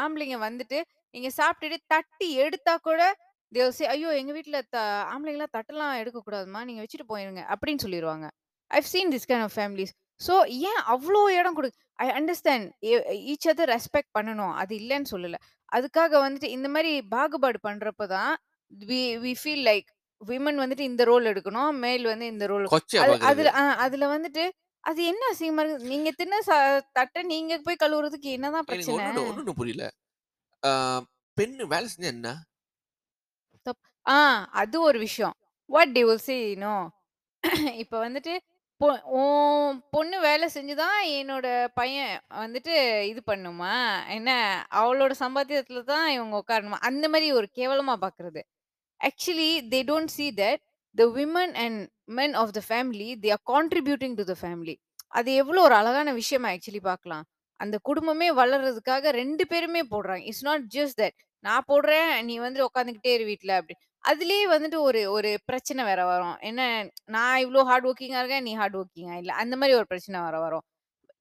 Speaker 2: ஆம்பளைங்க வந்துட்டு நீங்க சாப்பிட்டுட்டு தட்டி எடுத்தா கூட will say ஐயோ எங்க வீட்ல த ஆம்பளைங்கலாம் தட்டெல்லாம் எடுக்க கூடாதும்மா நீங்க வச்சுட்டு போயிருங்க அப்படின்னு சொல்லிடுவாங்க. I've seen this kind of families. So ஏன் அவ்வளோ இடம் கொடு I understand each other respect பண்ணணும் அது இல்லைன்னு சொல்லல. அதுக்காக வந்துட்டு இந்த மாதிரி பாகுபாடு பண்றப்ப தான் we we feel like women வந்துட்டு இந்த ரோல் எடுக்கணும் மேல் வந்து இந்த ரோல் அதுல அதுல வந்துட்டு அது என்ன அசிங்கமா இருக்கு நீங்க தின்ன ச- தட்டை நீங்க போய் கழுவுறதுக்கு என்னதான் பிரச்சனை
Speaker 1: புரியல பெண் வேலை செஞ்சா என்ன?
Speaker 2: தப் ஆ அது ஒரு விஷயம். What they will see no இப்போ இப்ப வந்துட்டு பொ உன் பொண்ணு வேலை செஞ்சுதான் என்னோட பையன் வந்துட்டு இது பண்ணுமா? என்ன அவளோட சம்பாத்தியத்துல தான் இவங்க உட்காரணுமா? அந்த மாதிரி ஒரு கேவலமா பாக்குறது. Actually they don't see that the women and men of the family they are contributing to the family அது எவ்வளோ ஒரு அழகான விஷயமா ஆக்சுவலி பார்க்கலாம் அந்த குடும்பமே வளர்றதுக்காக ரெண்டு பேருமே போடுறாங்க. இட்ஸ் நாட் ஜஸ்ட் தட் நான் போடுறேன் நீ வந்து உட்காந்துக்கிட்டே இரு வீட்ல அப்படி அதுலயே வந்துட்டு ஒரு ஒரு பிரச்சனை வேற வரும். என்ன நான் இவ்ளோ ஹார்ட் ஒர்க்கிங்காக இருக்கேன் நீ ஹார்ட் ஒர்க்கிங்கா இல்ல. அந்த மாதிரி ஒரு பிரச்சனை வர வரும்.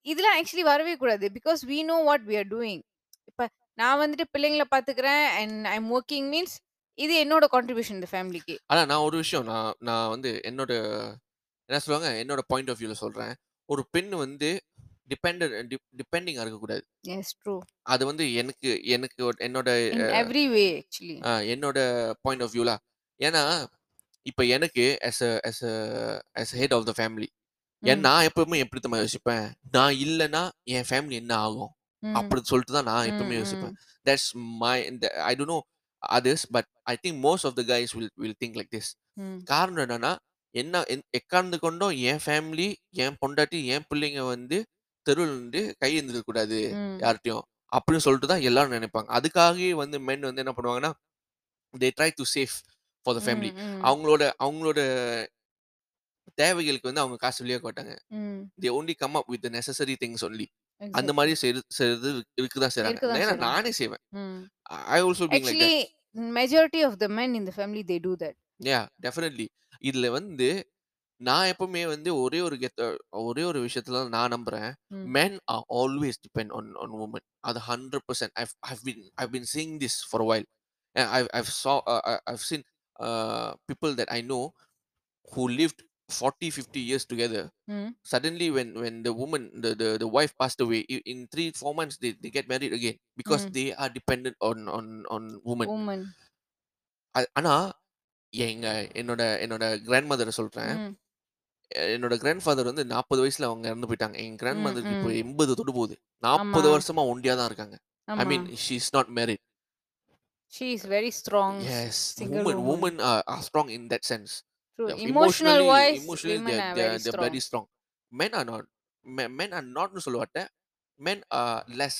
Speaker 2: இதெல்லாம் ஆக்சுவலி வரவே கூடாது. Because we know what we are doing. இப்ப நான் வந்துட்டு பிள்ளைங்களை பாத்துக்கிறேன் and I am working means இது என்னோட கான்ட்ரிபியூஷன் இந்த ஃபேமிலிக்கு
Speaker 1: ஆனா நான் ஒரு விஷயம் நான் நான் வந்து என்னோட என்ன சொல்லுவாங்க? என்னோட பாயிண்ட் ஆஃப் வியூல சொல்றேன். ஒரு பெண் வந்து டிபெண்ட் டிபெண்டிங்கா இருக்கக்கூடாது.
Speaker 2: எஸ் ட்ரூ
Speaker 1: அது வந்து எனக்கு எனக்கு ஒரு- என்னோட
Speaker 2: எவ்ரி வே ஆக்சுவலி
Speaker 1: என்னோட பாயிண்ட் ஆஃப் வியூல ஏன்னா இப்ப எனக்கு as a as a as a head of the family ஏன் நான் எப்பவுமே எப்படி தான் யோசிப்பேன்? நான் இல்லைன்னா என் ஃபேமிலி என்ன ஆகும்? அப்படி சொல்லிட்டு தான் நான் எப்பவுமே யோசிப்பேன். That's my I don't know others but I think most of the guys will will think like this காரணம் என்னன்னா என்ன என்- எக்காரணத்து கொண்டும் என் ஃபேமிலி என் பொண்டாட்டி என் பிள்ளைங்க வந்து தெருவில் நின்று கை எழுந்திருக்க கூடாது யார்கிட்டயும் அப்படின்னு சொல்லிட்டு தான் எல்லாரும் நினைப்பாங்க. அதுக்காகவே வந்து மென் வந்து என்ன பண்ணுவாங்கன்னா they try to save for the family அவங்களோட அவங்களோட தேவைகளுக்கு வந்து அவங்க காசு வெளியே காட்டாங்க they only come up with necessary things only அந்த மாதிரி செய்றது இருக்குதான்
Speaker 2: இருக்குதான்
Speaker 1: ஏன்னா. நானே செய்வேன். I also being
Speaker 2: like majority of the men in the family they do that.
Speaker 1: Yeah definitely இதுல வந்து நான் எப்பவுமே வந்து ஒரே ஒரு கெத்த ஒரே ஒரு விஷயத்துல தான் நான் நம்புறேன்
Speaker 2: ம்.
Speaker 1: men are always depend on on women அது hundred percent I've I've been I've been seeing this for a while And I've I've saw uh, I- I've seen uh, people that I know who lived 40 50 years together
Speaker 2: Mm.
Speaker 1: suddenly when when the woman the the, the wife passed away i- in three four months they, they get married again because
Speaker 2: Mm.
Speaker 1: they are dependent on on on woman
Speaker 2: Woman.
Speaker 1: அ- ஆனா எங்க என்னோட என்னோட கிராண்ட் மதரை சொல்றேன்
Speaker 2: Mm.
Speaker 1: என்னோட கிராண்ட் ஃபாதர் வந்து நாற்பது வயசுல அவங்க இறந்து போயிட்டாங்க எங்க கிராண்ட்
Speaker 2: ம்,
Speaker 1: மதருக்கு இப்போ
Speaker 2: ம்.
Speaker 1: எண்பது தொட்டு போகுது நாற்பது. வருஷமா ஒண்டியா தான் இருக்காங்க ஐ
Speaker 2: ஆமா.
Speaker 1: Mean she is not married
Speaker 2: She is very strong. s-
Speaker 1: yes
Speaker 2: Single
Speaker 1: women
Speaker 2: woman.
Speaker 1: women are, are strong in that sense
Speaker 2: True.
Speaker 1: Yeah,
Speaker 2: Emotional wise,
Speaker 1: emotionally
Speaker 2: women
Speaker 1: they're,
Speaker 2: are
Speaker 1: they're,
Speaker 2: very
Speaker 1: they're
Speaker 2: strong.
Speaker 1: very strong men are not men, men are not சொல்ல மாட்டேன் men are less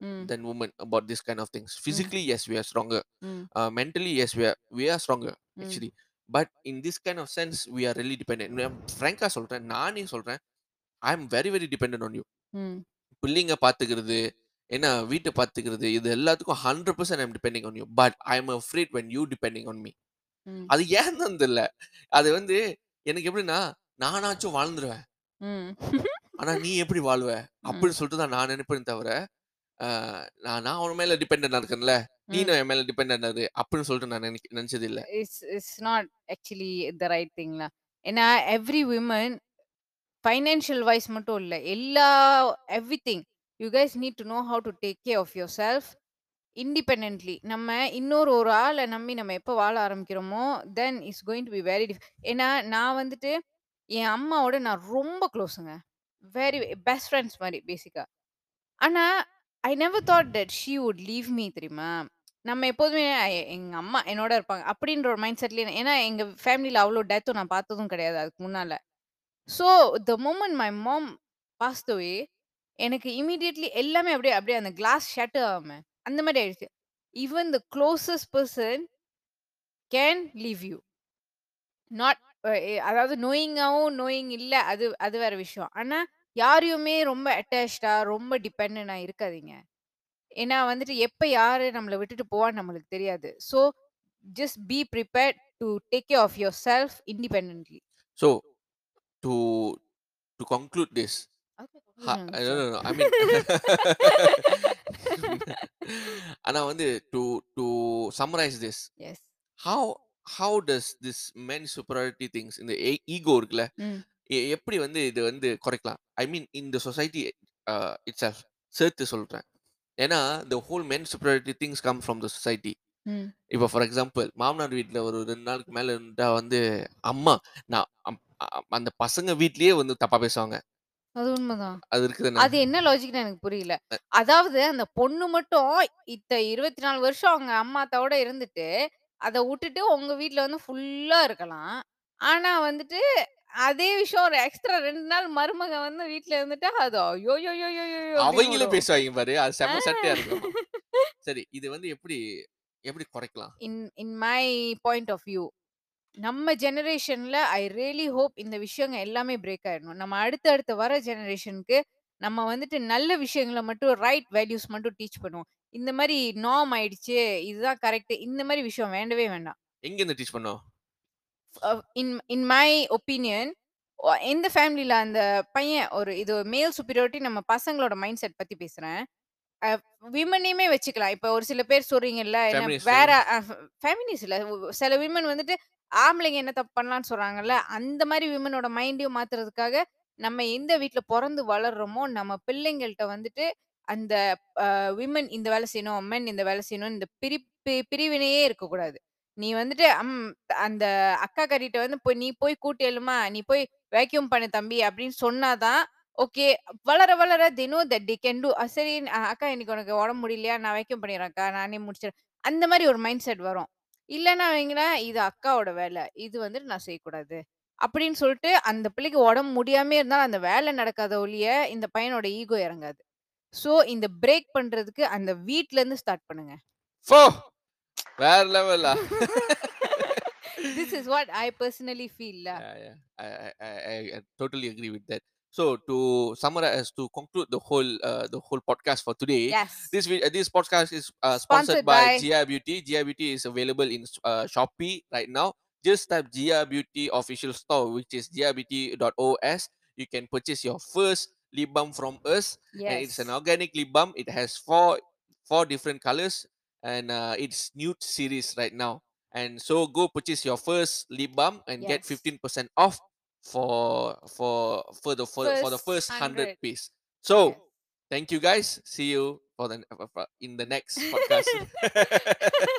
Speaker 2: Mm.
Speaker 1: than women about this kind of things physically yes we are stronger
Speaker 2: Mm.
Speaker 1: uh, mentally yes we are we are stronger
Speaker 2: Mm.
Speaker 1: actually but in this kind of sense we are really dependent. நான் frankா சொல்றேன் நானே சொல்றேன் i am very very dependent on you.
Speaker 2: Mm.
Speaker 1: பிள்ளைங்க பாத்துக்கிறது என்ன வீட்டை பாத்துக்கிறது இது எல்லாத்துக்கும் hundred percent I'm depending on you but I am afraid when you depending on me.
Speaker 2: Mm.
Speaker 1: அது ஏன் தெரியல அது வந்து எனக்கு எப்படின்னா நானாச்சும் வாழ்ந்துருவேன். ஆனா நீ எப்படி வாழ்வ? அப்படின்னு சொல்லிட்டு தான் நான் நினைப்பேன் தவிர நான் நான் உன் மேல டிபெண்டா இருக்கேன்ல நீ
Speaker 2: Mm.
Speaker 1: என் மேல டிபெண்டா இரு அப்படின்னு சொல்லிட்டு நான் நினைக்க நினைச்சது இல்ல
Speaker 2: it's not actually the right thing lah ஏன்னா every women financial wise மட்டும் இல்ல எல்லா everything you guys need to know how to take care of yourself independently நம்ம இன்னொரு ஒரு ஆளை நம்பி நம்ம எப்போ வாழ ஆரம்பிக்கிறோமோ then it's going to be very diff- ஏன்னா நான் வந்துட்டு என் அம்மாவோட நான் ரொம்ப க்ளோஸுங்க வெரி பெஸ்ட் ஃப்ரெண்ட்ஸ் மாதிரி பேசிக்கா ஆனா I never thought that she would leave me தெரியுமா? நம்ம எப்போதுமே எ- எங்க அம்மா என்னோட இருப்பாங்க. அப்படின்ற ஒரு மைண்ட் செட்லயே ஏன்னா எங்க ஃபேமிலியில அவ்வளோ டெத்தும் நான் பார்த்ததும் கிடையாது அதுக்கு முன்னால. So the moment my mom passed away எனக்கு இமீடியட்லி எல்லாமே அப்படியே அப்படியே அந்த கிளாஸ் ஷட்டர் ஆகாம அந்த மாதிரி ஆயிடுச்சு. Even the closest person can leave you not அதாவது நோயிங்காவும் நோயிங் இல்ல அது அது வேற விஷயம். ஆனா யாரையுமே ரொம்ப அட்டாச்டா ரொம்ப டிபெண்டா இருக்காதீங்க. ஏன்னா வந்துட்டு எப்ப யாரு நம்மளை விட்டுட்டு போவான்னு நம்மளுக்கு தெரியாது. So just be prepared
Speaker 1: to take care of yourself independently so to to conclude this ஆனா வந்து to to summarize this
Speaker 2: as
Speaker 1: how how does this men superiority things இந்த ஈகோ இருக்குல்ல? எ- எப்படி வந்து இது வந்து குறைக்கலாம்? ஐ மீன் இந்த சொசைட்டி இட்ஸ் சேர்த்து சொல்றேன். ஏன்னா the whole men superiority things come from the society.
Speaker 2: ம்.
Speaker 1: இப்போ ஃபார் எக்ஸாம்பிள் மாமனார் வீட்டில் ஒரு ரெண்டு நாளுக்கு மேலே இருந்தா வந்து அம்மா நான் அந்த பசங்க வீட்லயே வந்து தப்பா பேசுவாங்க.
Speaker 2: அது உண்மைதான்.
Speaker 1: அது இருக்குதுன்னு
Speaker 2: அது என்ன லாஜிக்னு எனக்கு புரியல. அதாவது அந்த பொண்ணு மட்டும் இத்த இருபத்தி நாலு வருஷம் அவங்க அம்மா அத்தாவோட இருந்துட்டு அதை விட்டுட்டு உங்க வீட்ல வந்து ஃபுல்லா இருக்கலாம். ஆனா வந்துட்டு அதே விஷயம் ஒரு எக்ஸ்ட்ரா ரெண்டு நாள் மருமக வந்து வீட்ல இருந்துட்டு அது ஐயோ யோ யோ யோ யோ
Speaker 1: அவங்களும் பேசுவாங்க பாரு அது செம்ம சட்டையா இருக்கும் சரி இது வந்து எப்படி எப்படி குறைக்கலாம்?
Speaker 2: In in my point of view நம்ம ஜெனரேஷன்ல ஐ ரியலி ஹோப் இந்த விஷயங்க எல்லாமே பிரேக் ஆயிடணும். நம்ம அடுத்த அடுத்த வர ஜெனரேஷனுக்கு நம்ம வந்துட்டு நல்ல விஷயங்களை மட்டும் ரைட் வேல்யூஸ் மட்டும் டீச் பண்ணுவோம். இந்த மாதிரி நார்ம் ஆயிடுச்சு இதுதான் கரெக்ட் இந்த மாதிரி விஷயம் வேண்டவே வேண்டாம்.
Speaker 1: எங்க இருந்து டீச் பண்ணோம்?
Speaker 2: இன் இன் மை ஒப்பீனியன் எந்த ஃபேமிலியில அந்த பையன் ஒரு இது மேல் சுப்பீரியாரிட்டி நம்ம பசங்களோட மைண்ட் செட் பத்தி பேசுறேன். விமனையுமே வச்சுக்கலாம். இப்ப ஒரு சில பேர் சொல்றீங்கல்ல என்ன வேற ஃபெமினிஸ் இல்ல. சில விமன் வந்துட்டு ஆம்பளைங்க என்ன தப்பு பண்ணலாம்னு சொல்றாங்கல்ல அந்த மாதிரி விமனோட மைண்டையும் மாத்துறதுக்காக நம்ம எந்த வீட்ல பிறந்து வளர்றோமோ நம்ம பிள்ளைங்கள்ட்ட வந்துட்டு அந்த விமன் இந்த வேலை செய்யணும் மென் இந்த வேலை செய்யணும் இந்த பிரி பிரிவினையே இருக்கக்கூடாது. நீ வந்துட்டு அம், அந்த அக்கா கறிட்ட வந்து போய் நீ போய் கூட்டி எழுமா நீ போய் வேக்யூம் பண்ணு தம்பி அப்படின்னு சொன்னாதான் ஓகே வளர வளர தினோ தட் டி கேன் டூ சரி அக்கா இன்னைக்கு உனக்கு உடம்பு முடியலையா? நான் வேக்யூம் பண்ணிடுறேன் அக்கா நானே முடிச்சிடறேன். அந்த மாதிரி ஒரு மைண்ட் செட் வரும். இல்லைன்னா வைங்களேன் இது அக்காவோட வேலை இது வந்துட்டு நான் செய்யக்கூடாது அப்படின்னு சொல்லிட்டு அந்த பிள்ளைக்கு உடம்பு முடியாம இருந்தாலும் அந்த வேலை நடக்காத ஒழிய இந்த பையனோட ஈகோ இறங்காது. ஸோ இந்த பிரேக் பண்றதுக்கு அந்த வீட்ல இருந்து ஸ்டார்ட் பண்ணுங்க.
Speaker 1: ஃபோ! வேற லெவலா
Speaker 2: this is what I personally feel
Speaker 1: yeah, yeah. I, I, I, I- I totally agree with that. So to summarize, to conclude the whole uh, the whole podcast for today,
Speaker 2: yes
Speaker 1: this vi- uh, this podcast is uh, sponsored,
Speaker 2: Sponsored
Speaker 1: by,
Speaker 2: by-
Speaker 1: Gia Beauty. Gia Beauty is available in uh, Shopee right now. Just type Gia Beauty official store, which is giabeauty.os. You can purchase your first lip balm from us, and it's an organic lip balm. It has four four different colors, And uh, it's nude series right now. And so go purchase your first lip balm and get
Speaker 2: Yes.
Speaker 1: fifteen percent off for for for the for, for the First hundred
Speaker 2: 100.
Speaker 1: piece. So
Speaker 2: Yes.
Speaker 1: thank you guys. See you for the in the next podcast.